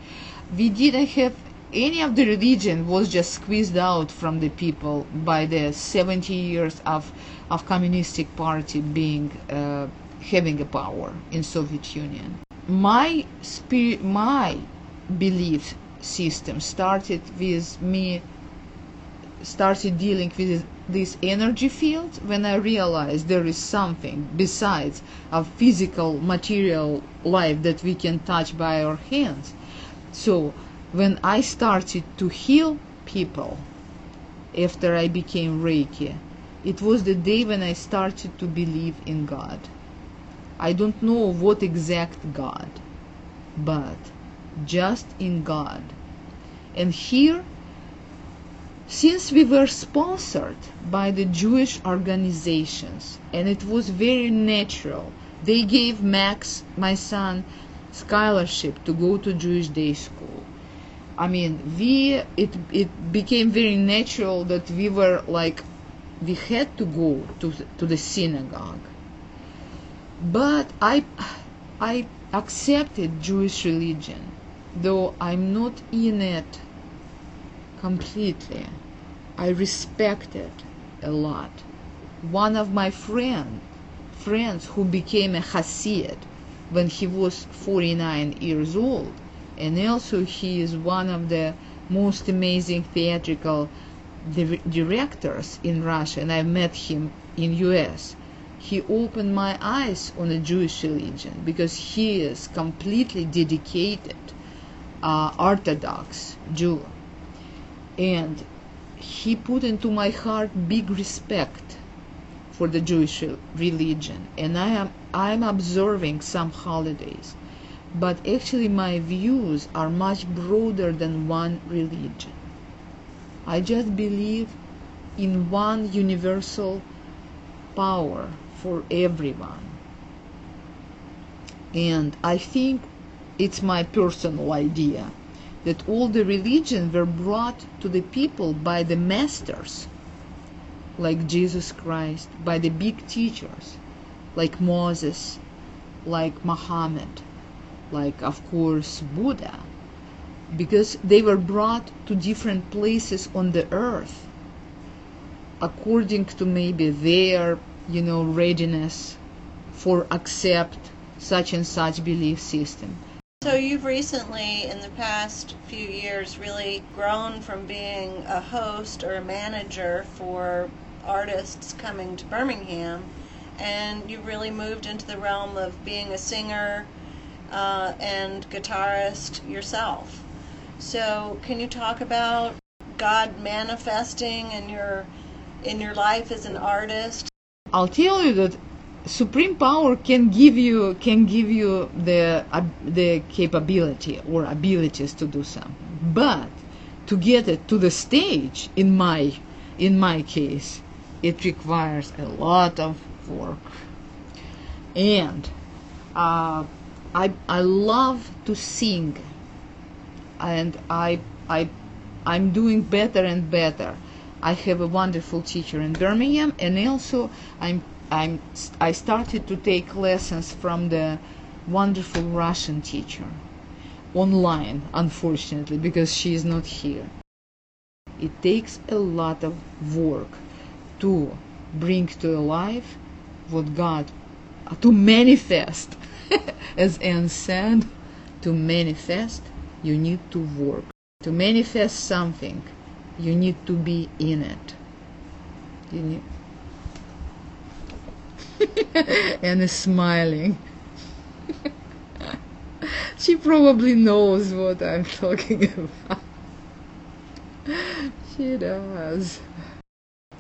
S3: we didn't have any of the religion was just squeezed out from the people by the 70 years of of communistic party being uh, having a power in Soviet Union. My spirit, my belief system started with me started dealing with this energy field when I realized there is something besides a physical material life that we can touch by our hands. So when I started to heal people after I became Reiki, it was the day when I started to believe in God. I don't know what exact God, but just in God. And here since we were sponsored by the Jewish organizations and it was very natural, they gave Max, my son, scholarship to go to Jewish day school. I mean, we it it became very natural that we were like we had to go to to the synagogue. But I I accepted Jewish religion, though I'm not in it completely. I respect it a lot. One of my friend, friends who became a Hasid when he was 49 years old, and also he is one of the most amazing theatrical di- directors in Russia, and I met him in U.S. He opened my eyes on the Jewish religion because he is completely dedicated uh, Orthodox Jew and he put into my heart big respect for the Jewish religion, and I am I'm observing some holidays, but actually my views are much broader than one religion. I just believe in one universal power for everyone. And I think it's my personal idea that all the religions were brought to the people by the masters, like Jesus Christ, by the big teachers, like Moses, like Muhammad, like, of course, Buddha, because they were brought to different places on the earth according to maybe their, you know, readiness for accept such and such belief system.
S1: So you've recently, in the past few years, really grown from being a host or a manager for artists coming to Birmingham, and you really moved into the realm of being a singer uh, and guitarist yourself. So, can you talk about God manifesting in your in your life as an artist?
S3: I'll tell you that supreme power can give you can give you the uh, the capability or abilities to do something but to get it to the stage in my in my case it requires a lot of work. And uh, I I love to sing. And I I I'm doing better and better. I have a wonderful teacher in Birmingham, and also I'm I'm I started to take lessons from the wonderful Russian teacher online, unfortunately, because she is not here. It takes a lot of work to bring to life what God uh, to manifest, as Anne said, to manifest you need to work. To manifest something you need to be in it. You need and is smiling. she probably knows what I'm talking about. she does.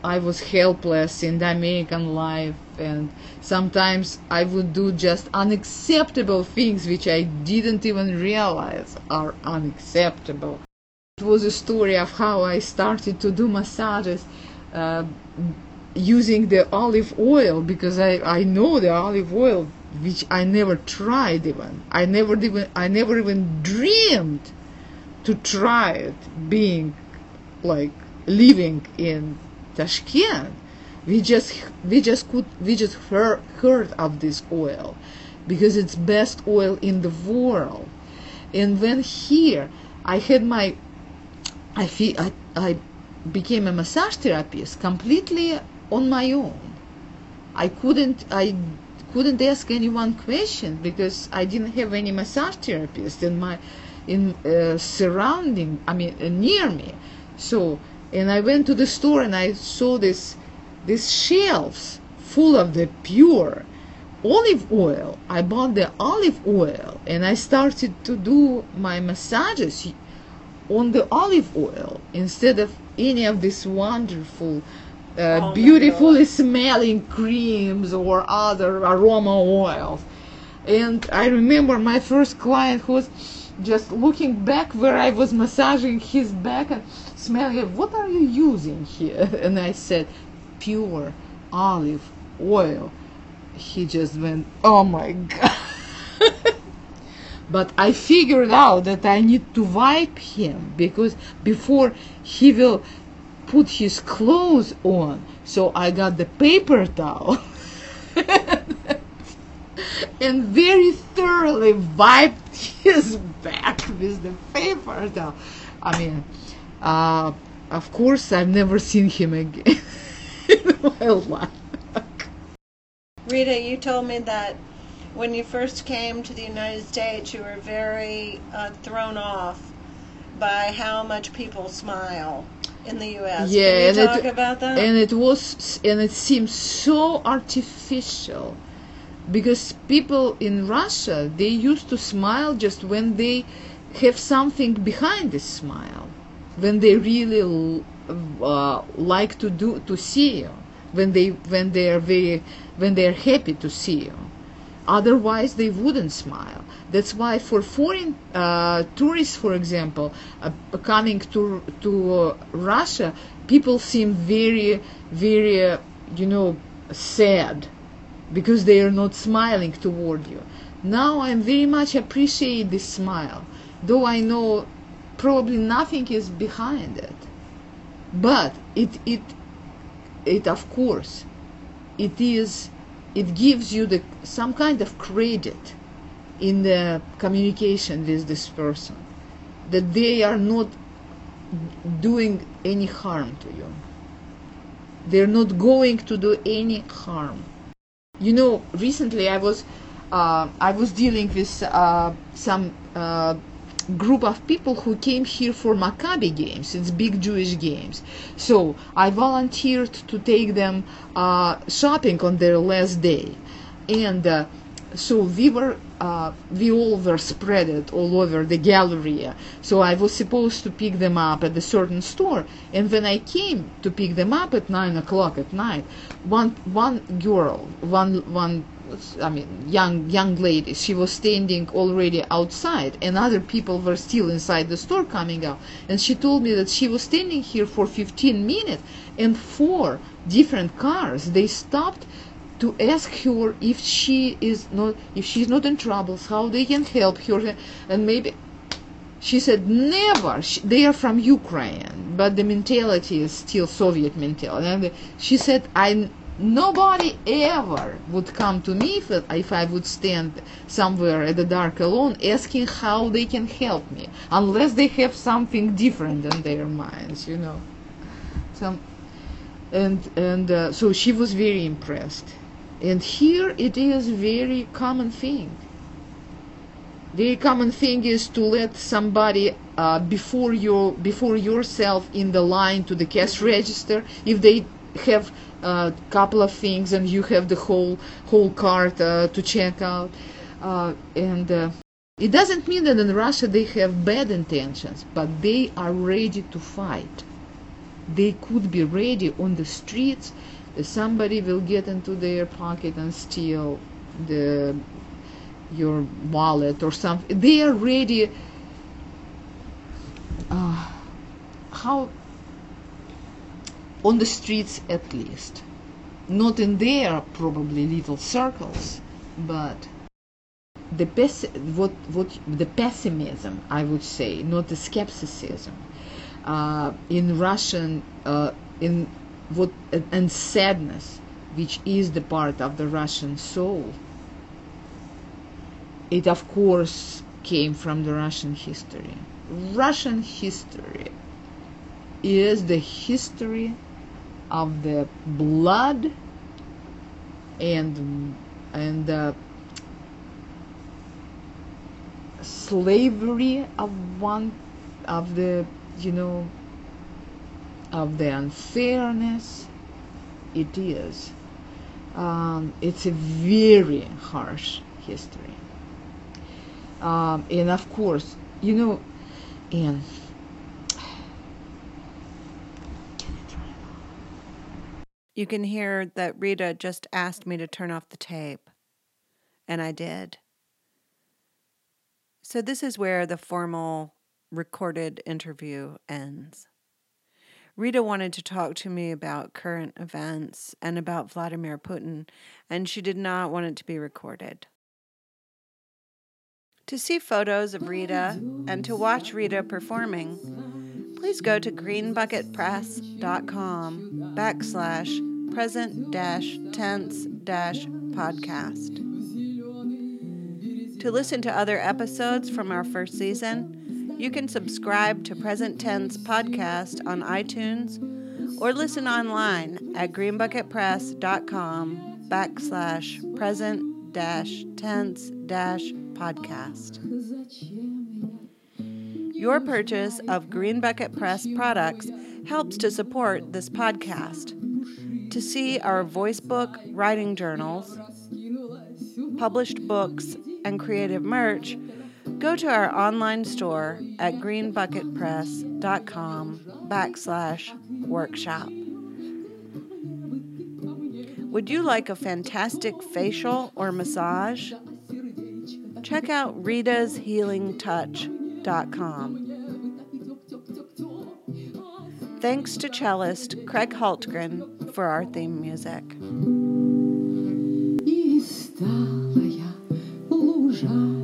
S3: I was helpless in the American life, and sometimes I would do just unacceptable things which I didn't even realize are unacceptable. It was a story of how I started to do massages uh, using the olive oil because I, I know the olive oil which I never tried even. I never even I never even dreamed to try it being like living in Tashkent. We just we just could we just heard, heard of this oil because it's best oil in the world. And when here I had my I feel I, I became a massage therapist completely on my own. I couldn't I couldn't ask anyone questions because I didn't have any massage therapist in my in uh, surrounding I mean uh, near me. So and I went to the store and I saw this these shelves full of the pure olive oil. I bought the olive oil and I started to do my massages on the olive oil instead of any of this wonderful uh,
S1: Oh
S3: beautifully smelling creams or other aroma oils. And i remember my first client who was just looking back where i was massaging his back and smelling it. What are you using here? And i said pure olive oil. He just went oh my god. But I figured out that I need to wipe him because before he will put his clothes on. So I got the paper towel and very thoroughly wiped his back with the paper towel. I mean, uh, of course, I've never seen him again in my life.
S1: Rita, you told me that when you first came to the United States, you were very uh, thrown off by how much people smile in the U.S.
S3: Yeah,
S1: Can you
S3: and
S1: talk
S3: it-
S1: about that?
S3: and it was and it seems so artificial because people in Russia they used to smile just when they have something behind the smile when they really uh, like to do to see you when they when they are very when they are happy to see you. Otherwise, they wouldn't smile. That's why for foreign uh, tourists, for example, uh, coming to to uh, Russia, people seem very very uh, you know sad because they are not smiling toward you. Now I very much appreciate this smile, though I know probably nothing is behind it. But it it it of course it is it gives you the some kind of credit in the communication with this person that they are not doing any harm to you they're not going to do any harm you know recently i was uh, i was dealing with uh, some uh, group of people who came here for Maccabi games. It's big Jewish games. So I volunteered to take them uh, shopping on their last day, and uh, so we were uh, we all were spread all over the gallery. So I was supposed to pick them up at a certain store, and when I came to pick them up at nine o'clock at night, one one girl, one one I mean, young young lady. She was standing already outside, and other people were still inside the store coming out. And she told me that she was standing here for 15 minutes, and four different cars they stopped to ask her if she is not if she's not in troubles, how they can help her, and maybe. She said never. She, they are from Ukraine, but the mentality is still Soviet mentality. And she said I nobody ever would come to me if, if I would stand somewhere at the dark alone asking how they can help me, unless they have something different in their minds, you know. And and uh, so she was very impressed. And here it is very common thing. The common thing is to let somebody uh, before you before yourself in the line to the cash register if they have a couple of things and you have the whole whole cart uh, to check out uh, and uh, it doesn't mean that in Russia they have bad intentions but they are ready to fight they could be ready on the streets somebody will get into their pocket and steal the your wallet or something they are ready uh, how on the streets at least. Not in their probably little circles, but the pes- what what the pessimism I would say, not the skepticism, uh, in Russian uh, in what and sadness, which is the part of the Russian soul. It of course came from the Russian history. Russian history is the history of the blood and and uh, slavery of one of the you know of the unfairness it is um, it's a very harsh history um, and of course you know and
S1: You can hear that Rita just asked me to turn off the tape, and I did. So, this is where the formal recorded interview ends. Rita wanted to talk to me about current events and about Vladimir Putin, and she did not want it to be recorded. To see photos of Rita and to watch Rita performing, please go to greenbucketpress.com backslash present dash tense dash podcast. To listen to other episodes from our first season, you can subscribe to Present Tense Podcast on iTunes or listen online at greenbucketpress.com backslash present dash tense dash podcast. Your purchase of Green Bucket Press products helps to support this podcast. To see our voice book, writing journals, published books, and creative merch, Go to our online store at greenbucketpress.com backslash workshop. Would you like a fantastic facial or massage? Check out rita's healing ritashealingtouch.com. Thanks to cellist Craig Hultgren for our theme music. Стала я лужа.